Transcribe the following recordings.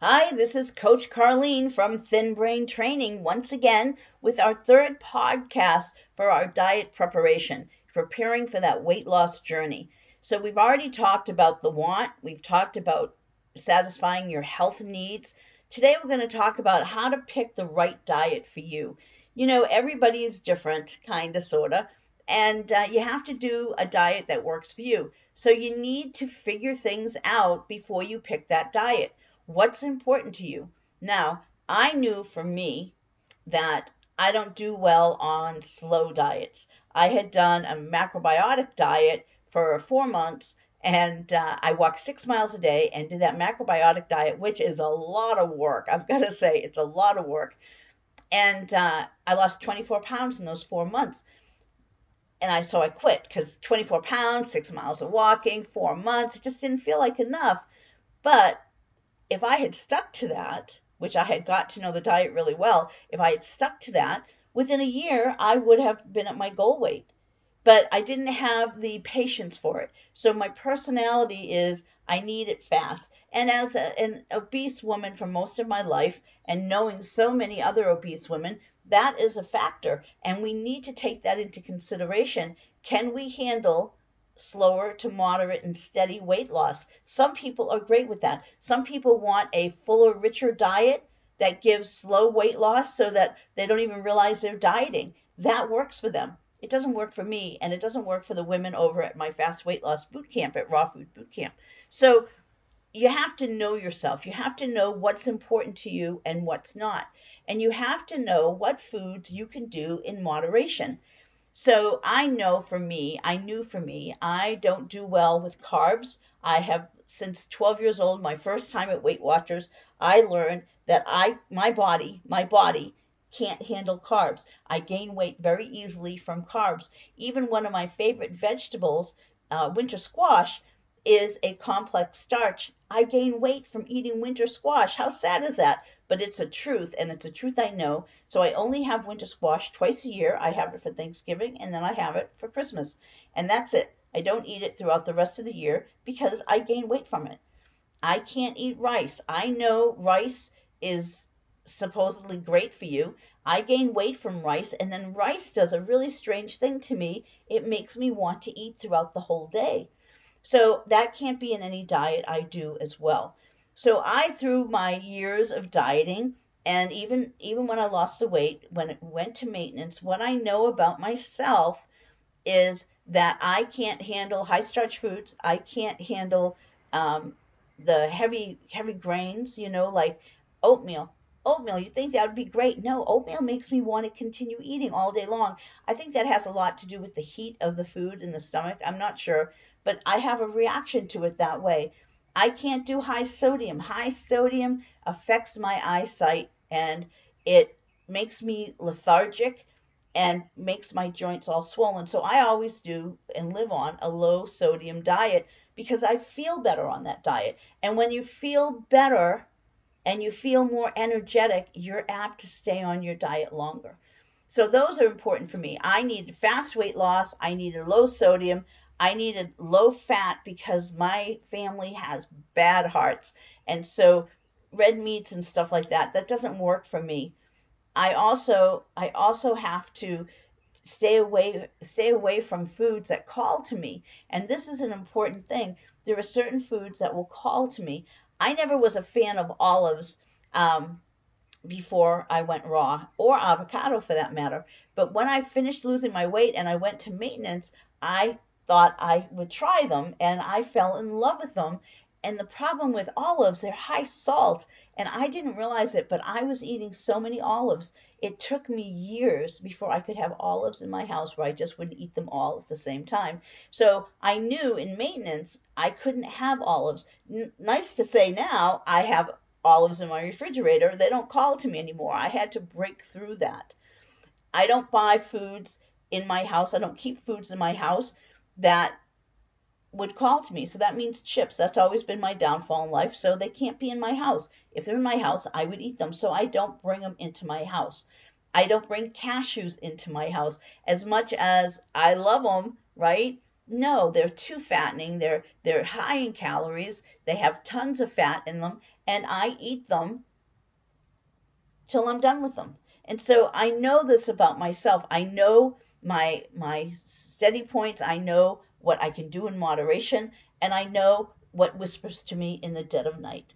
Hi, this is Coach Carlene from Thin Brain Training once again with our third podcast for our diet preparation, preparing for that weight loss journey. So, we've already talked about the want, we've talked about satisfying your health needs. Today, we're going to talk about how to pick the right diet for you. You know, everybody is different, kind of, sort of, and uh, you have to do a diet that works for you. So, you need to figure things out before you pick that diet. What's important to you? Now, I knew for me that I don't do well on slow diets. I had done a macrobiotic diet for four months and uh, I walked six miles a day and did that macrobiotic diet, which is a lot of work. I've got to say, it's a lot of work. And uh, I lost 24 pounds in those four months. And I so I quit because 24 pounds, six miles of walking, four months, it just didn't feel like enough. But if I had stuck to that, which I had got to know the diet really well, if I had stuck to that, within a year I would have been at my goal weight. But I didn't have the patience for it. So my personality is I need it fast. And as a, an obese woman for most of my life, and knowing so many other obese women, that is a factor. And we need to take that into consideration. Can we handle slower to moderate and steady weight loss. Some people are great with that. Some people want a fuller, richer diet that gives slow weight loss so that they don't even realize they're dieting. That works for them. It doesn't work for me, and it doesn't work for the women over at my fast weight loss boot camp at Raw Food Boot Camp. So you have to know yourself. You have to know what's important to you and what's not. And you have to know what foods you can do in moderation. So I know for me, I knew for me, I don't do well with carbs. I have since 12 years old, my first time at Weight Watchers, I learned that I my body, my body can't handle carbs. I gain weight very easily from carbs. Even one of my favorite vegetables, uh, winter squash, is a complex starch. I gain weight from eating winter squash. How sad is that? But it's a truth and it's a truth I know. So I only have winter squash twice a year. I have it for Thanksgiving and then I have it for Christmas. And that's it. I don't eat it throughout the rest of the year because I gain weight from it. I can't eat rice. I know rice is supposedly great for you. I gain weight from rice, and then rice does a really strange thing to me. It makes me want to eat throughout the whole day. So that can't be in any diet I do as well. So I, through my years of dieting, and even even when I lost the weight, when it went to maintenance, what I know about myself is that I can't handle high starch foods. I can't handle um, the heavy heavy grains, you know, like oatmeal. Oatmeal, you think that would be great. No, oatmeal makes me want to continue eating all day long. I think that has a lot to do with the heat of the food in the stomach. I'm not sure, but I have a reaction to it that way. I can't do high sodium. High sodium affects my eyesight and it makes me lethargic and makes my joints all swollen. So I always do and live on a low sodium diet because I feel better on that diet. And when you feel better and you feel more energetic, you're apt to stay on your diet longer. So those are important for me. I needed fast weight loss, I needed low sodium, I needed low fat because my family has bad hearts. And so red meats and stuff like that, that doesn't work for me. I also I also have to stay away stay away from foods that call to me. And this is an important thing. There are certain foods that will call to me. I never was a fan of olives um, before I went raw, or avocado for that matter. But when I finished losing my weight and I went to maintenance, I thought I would try them and I fell in love with them. And the problem with olives, they're high salt. And I didn't realize it, but I was eating so many olives. It took me years before I could have olives in my house where I just wouldn't eat them all at the same time. So I knew in maintenance I couldn't have olives. N- nice to say now, I have olives in my refrigerator. They don't call to me anymore. I had to break through that. I don't buy foods in my house. I don't keep foods in my house that would call to me. So that means chips. That's always been my downfall in life. So they can't be in my house. If they're in my house, I would eat them. So I don't bring them into my house. I don't bring cashews into my house as much as I love them, right? No, they're too fattening. They're they're high in calories. They have tons of fat in them, and I eat them till I'm done with them. And so I know this about myself. I know my my steady points. I know what I can do in moderation, and I know what whispers to me in the dead of night.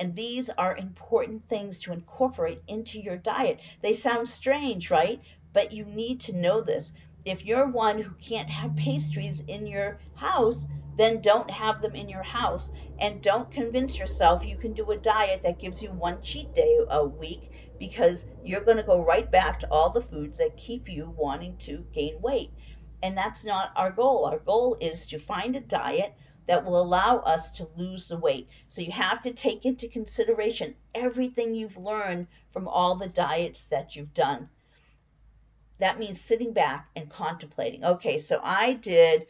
And these are important things to incorporate into your diet. They sound strange, right? But you need to know this. If you're one who can't have pastries in your house, then don't have them in your house. And don't convince yourself you can do a diet that gives you one cheat day a week because you're going to go right back to all the foods that keep you wanting to gain weight. And that's not our goal. Our goal is to find a diet that will allow us to lose the weight. So you have to take into consideration everything you've learned from all the diets that you've done. That means sitting back and contemplating. Okay, so I did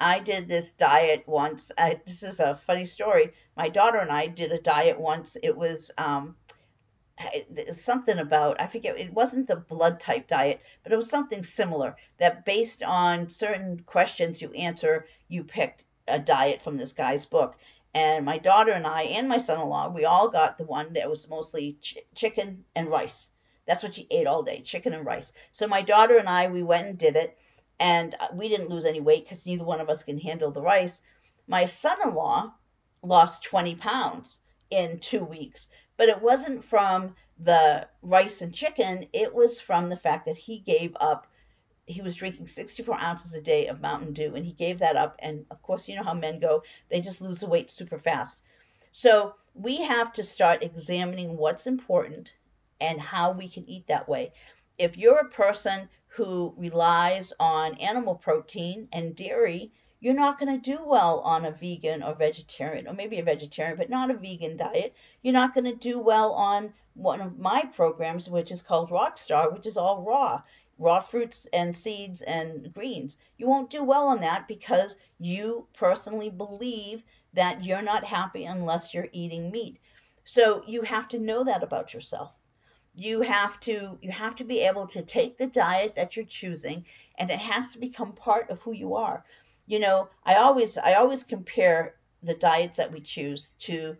I did this diet once. I, this is a funny story. My daughter and I did a diet once. It was um, something about I forget it wasn't the blood type diet, but it was something similar that based on certain questions you answer, you pick a diet from this guy's book. And my daughter and I and my son-in-law, we all got the one that was mostly ch- chicken and rice. That's what she ate all day, chicken and rice. So my daughter and I, we went and did it, and uh, we didn't lose any weight because neither one of us can handle the rice. My son-in-law lost 20 pounds in two weeks, but it wasn't from the rice and chicken. It was from the fact that he gave up he was drinking 64 ounces a day of Mountain Dew, and he gave that up. And of course, you know how men go, they just lose the weight super fast. So we have to start examining what's important and how we can eat that way. If you're a person who relies on animal protein and dairy, you're not going to do well on a vegan or vegetarian, or maybe a vegetarian, but not a vegan diet. You're not going to do well on one of my programs, which is called Rockstar, which is all raw raw fruits and seeds and greens. You won't do well on that because you personally believe that you're not happy unless you're eating meat. So you have to know that about yourself. You have to you have to be able to take the diet that you're choosing and it has to become part of who you are. You know, I always I always compare the diets that we choose to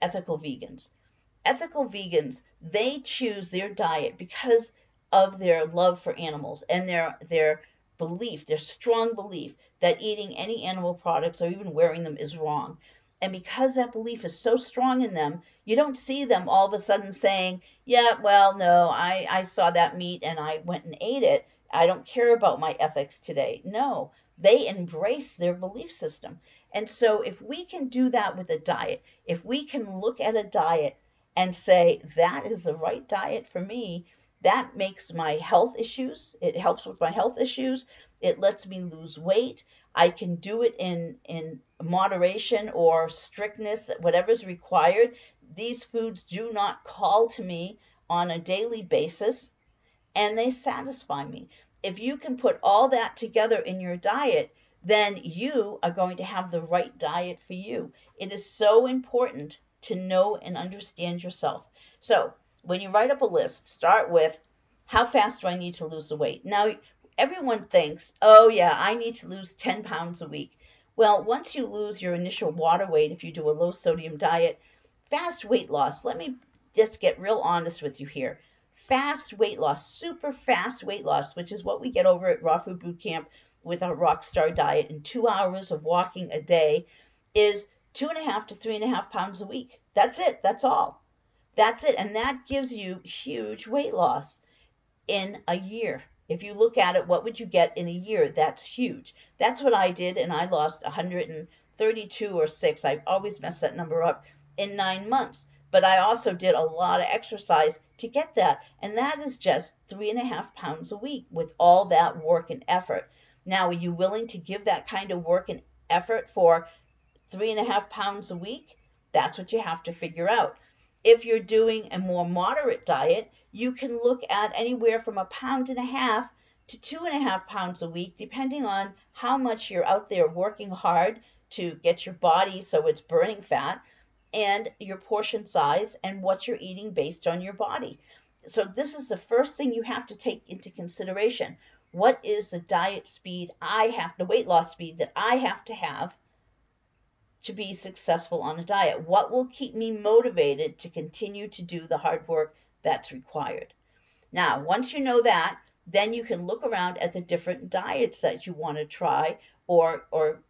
ethical vegans. Ethical vegans, they choose their diet because of their love for animals and their their belief, their strong belief that eating any animal products or even wearing them is wrong. And because that belief is so strong in them, you don't see them all of a sudden saying, Yeah, well, no, I, I saw that meat and I went and ate it. I don't care about my ethics today. No, they embrace their belief system. And so if we can do that with a diet, if we can look at a diet and say, That is the right diet for me, that makes my health issues, it helps with my health issues. It lets me lose weight. I can do it in, in moderation or strictness, whatever's required. These foods do not call to me on a daily basis and they satisfy me. If you can put all that together in your diet, then you are going to have the right diet for you. It is so important to know and understand yourself. So, when you write up a list, start with how fast do I need to lose the weight? Now, everyone thinks, oh, yeah, I need to lose 10 pounds a week. Well, once you lose your initial water weight, if you do a low sodium diet, fast weight loss, let me just get real honest with you here. Fast weight loss, super fast weight loss, which is what we get over at Raw Food Boot Camp with our Rockstar diet and two hours of walking a day, is two and a half to three and a half pounds a week. That's it. That's all. That's it. And that gives you huge weight loss in a year. If you look at it, what would you get in a year? That's huge. That's what I did, and I lost 132 or 6. I always mess that number up in nine months. But I also did a lot of exercise to get that, and that is just three and a half pounds a week with all that work and effort. Now, are you willing to give that kind of work and effort for three and a half pounds a week? That's what you have to figure out. If you're doing a more moderate diet, you can look at anywhere from a pound and a half to two and a half pounds a week, depending on how much you're out there working hard to get your body so it's burning fat and your portion size and what you're eating based on your body. So, this is the first thing you have to take into consideration. What is the diet speed I have, the weight loss speed that I have to have to be successful on a diet? What will keep me motivated to continue to do the hard work that's required? Now, once you know that, then you can look around at the different diets that you want to try or or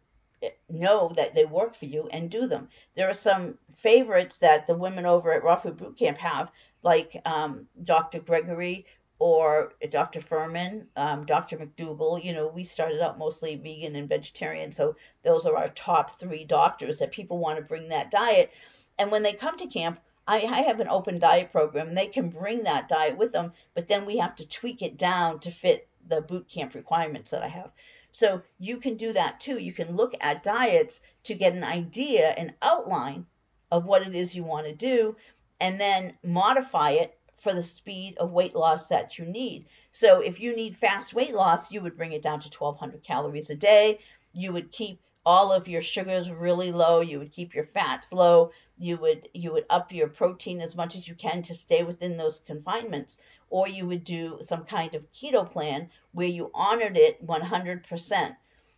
know that they work for you and do them. There are some favorites that the women over at Raw Food Boot Camp have, like um, Dr. Greger or Dr. Fuhrman, um, Dr. McDougall. You know, we started out mostly vegan and vegetarian, so those are our top three doctors that people want to bring that diet. And when they come to camp, I, I have an open diet program, they can bring that diet with them, but then we have to tweak it down to fit the boot camp requirements that I have. So you can do that too. You can look at diets to get an idea, an outline of what it is you want to do, and then modify it for the speed of weight loss that you need. So if you need fast weight loss, you would bring it down to 1200 calories a day. You would keep all of your sugars really low, you would keep your fats low, you would you would up your protein as much as you can to stay within those confinements or you would do some kind of keto plan where you honored it 100%.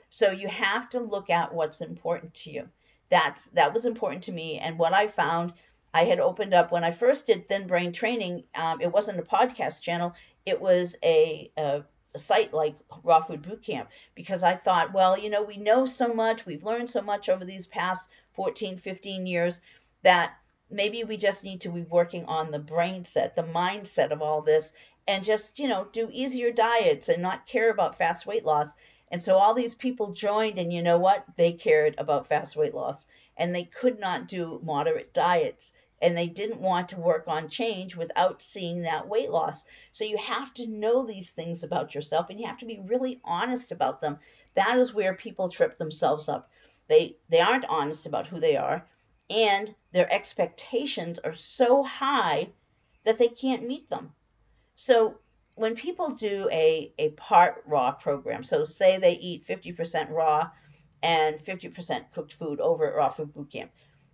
So you have to look at what's important to you. That's that was important to me and what I found I had opened up when I first did thin brain training. Um, it wasn't a podcast channel. It was a, a, a site like Raw Food Boot Camp because I thought, well, you know, we know so much, we've learned so much over these past 14, 15 years that maybe we just need to be working on the brain set, the mindset of all this, and just, you know, do easier diets and not care about fast weight loss. And so all these people joined, and you know what? They cared about fast weight loss, and they could not do moderate diets and they didn't want to work on change without seeing that weight loss. So you have to know these things about yourself and you have to be really honest about them. That is where people trip themselves up. They they aren't honest about who they are and their expectations are so high that they can't meet them. So when people do a, a part raw program, so say they eat 50% raw and 50% cooked food over at Raw Food Boot Camp,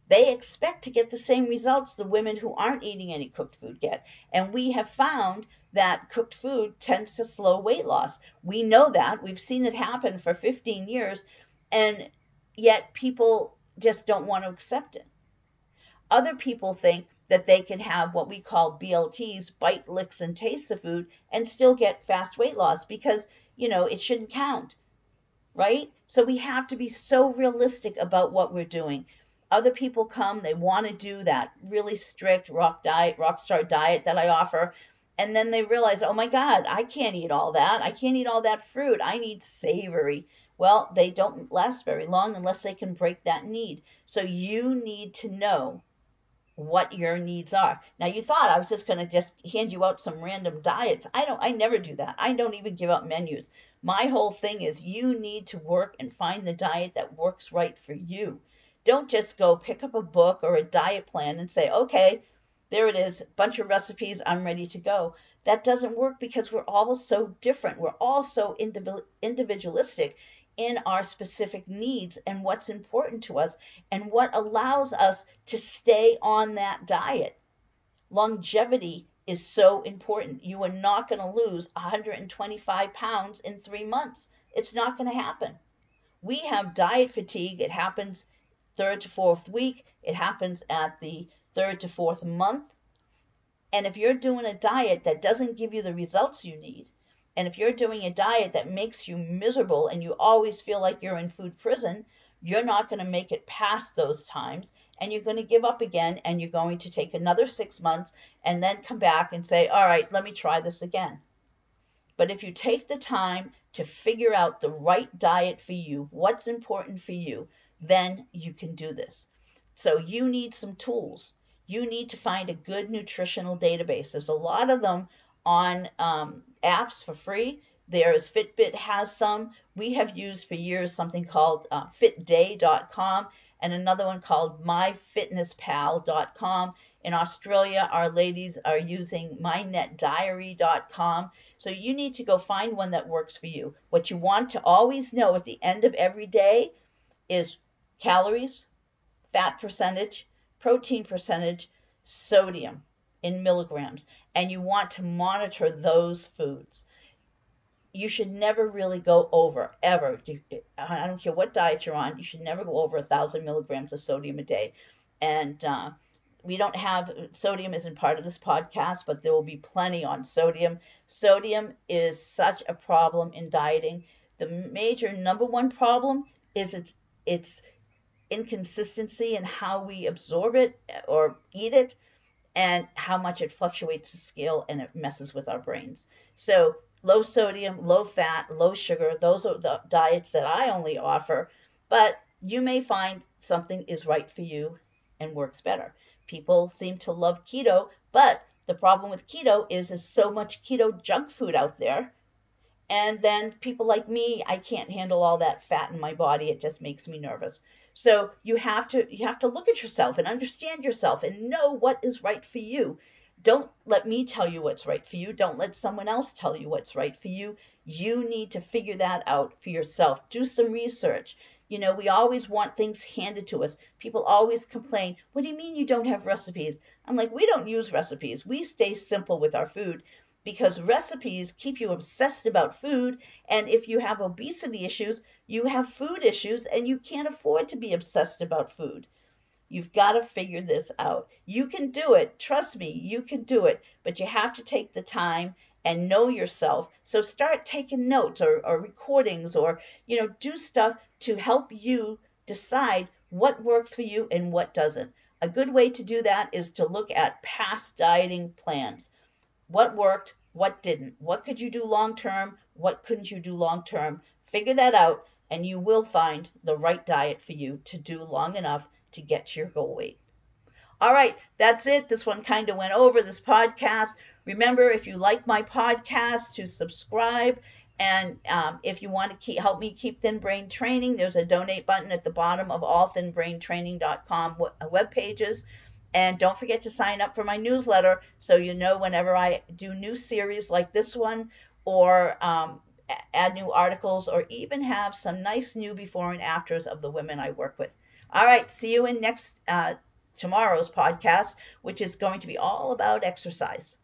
they expect to get the same results the women who aren't eating any cooked food get. And we have found that cooked food tends to slow weight loss. We know that. We've seen it happen for 15 years, and yet people just don't want to accept it. Other people think that they can have what we call BLTs, bite, licks, and taste of food, and still get fast weight loss because, you know, it shouldn't count, right? So we have to be so realistic about what we're doing other people come, they want to do that really strict rock diet, rock star diet that I offer. And then they realize, oh my God, I can't eat all that. I can't eat all that fruit. I need savory. Well, they don't last very long unless they can break that need. So you need to know what your needs are. Now you thought I was just going to just hand you out some random diets. I don't I never do that. I don't even give out menus. My whole thing is you need to work and find the diet that works right for you. Don't just go pick up a book or a diet plan and say, okay, there it is, bunch of recipes, I'm ready to go. That doesn't work because we're all so different. We're all so individualistic in our specific needs and what's important to us and what allows us to stay on that diet. Longevity is so important. You are not going to lose 125 pounds in three months. It's not going to happen. We have diet fatigue. It happens third to fourth week. It happens at the third to fourth month. And if you're doing a diet that doesn't give you the results you need, and if you're doing a diet that makes you miserable and you always feel like you're in food prison, you're not going to make it past those times and you're going to give up again and you're going to take another six months and then come back and say, all right, let me try this again. But if you take the time to figure out the right diet for you, what's important for you, then you can do this. So you need some tools. You need to find a good nutritional database. There's a lot of them on um, apps for free. There's Fitbit has some. We have used for years something called uh, fitday.com and another one called myfitnesspal.com. In Australia, our ladies are using mynetdiary.com. So you need to go find one that works for you. What you want to always know at the end of every day is calories, fat percentage, protein percentage, sodium in milligrams, and you want to monitor those foods. you should never really go over ever. I don't care what diet you're on. You should never go over a thousand milligrams of sodium a day. And uh, we don't have sodium isn't part of this podcast, but there will be plenty on sodium. Sodium is such a problem in dieting. The major number one problem is its its inconsistency in how we absorb it or eat it and how much it fluctuates the scale and it messes with our brains. So low sodium, low fat, low sugar, those are the diets that I only offer, but you may find something is right for you and works better. People seem to love keto, but the problem with keto is there's so much keto junk food out there. And then people like me, I can't handle all that fat in my body. It just makes me nervous. So you have to you have to look at yourself and understand yourself and know what is right for you. Don't let me tell you what's right for you. Don't let someone else tell you what's right for you. You need to figure that out for yourself. Do some research. You know, we always want things handed to us. People always complain, What do you mean you don't have recipes? I'm like, We don't use recipes. We stay simple with our food because recipes keep you obsessed about food. And if you have obesity issues, you have food issues and you can't afford to be obsessed about food. You've got to figure this out. You can do it. Trust me, you can do it. But you have to take the time and know yourself. So start taking notes or, or recordings or, you know, do stuff to help you decide what works for you and what doesn't. A good way to do that is to look at past dieting plans. What worked? What didn't? What could you do long term? What couldn't you do long term? Figure that out and you will find the right diet for you to do long enough to get to your goal weight. All right, that's it. This one kind of went over this podcast. Remember, if you like my podcast, to subscribe. And um, if you want to keep, help me keep Thin Brain Training, there's a donate button at the bottom of all thinbraintraining.com web pages. And don't forget to sign up for my newsletter so you know whenever I do new series like this one or um, add new articles or even have some nice new before and afters of the women I work with. All right, see you in next uh, tomorrow's podcast, which is going to be all about exercise.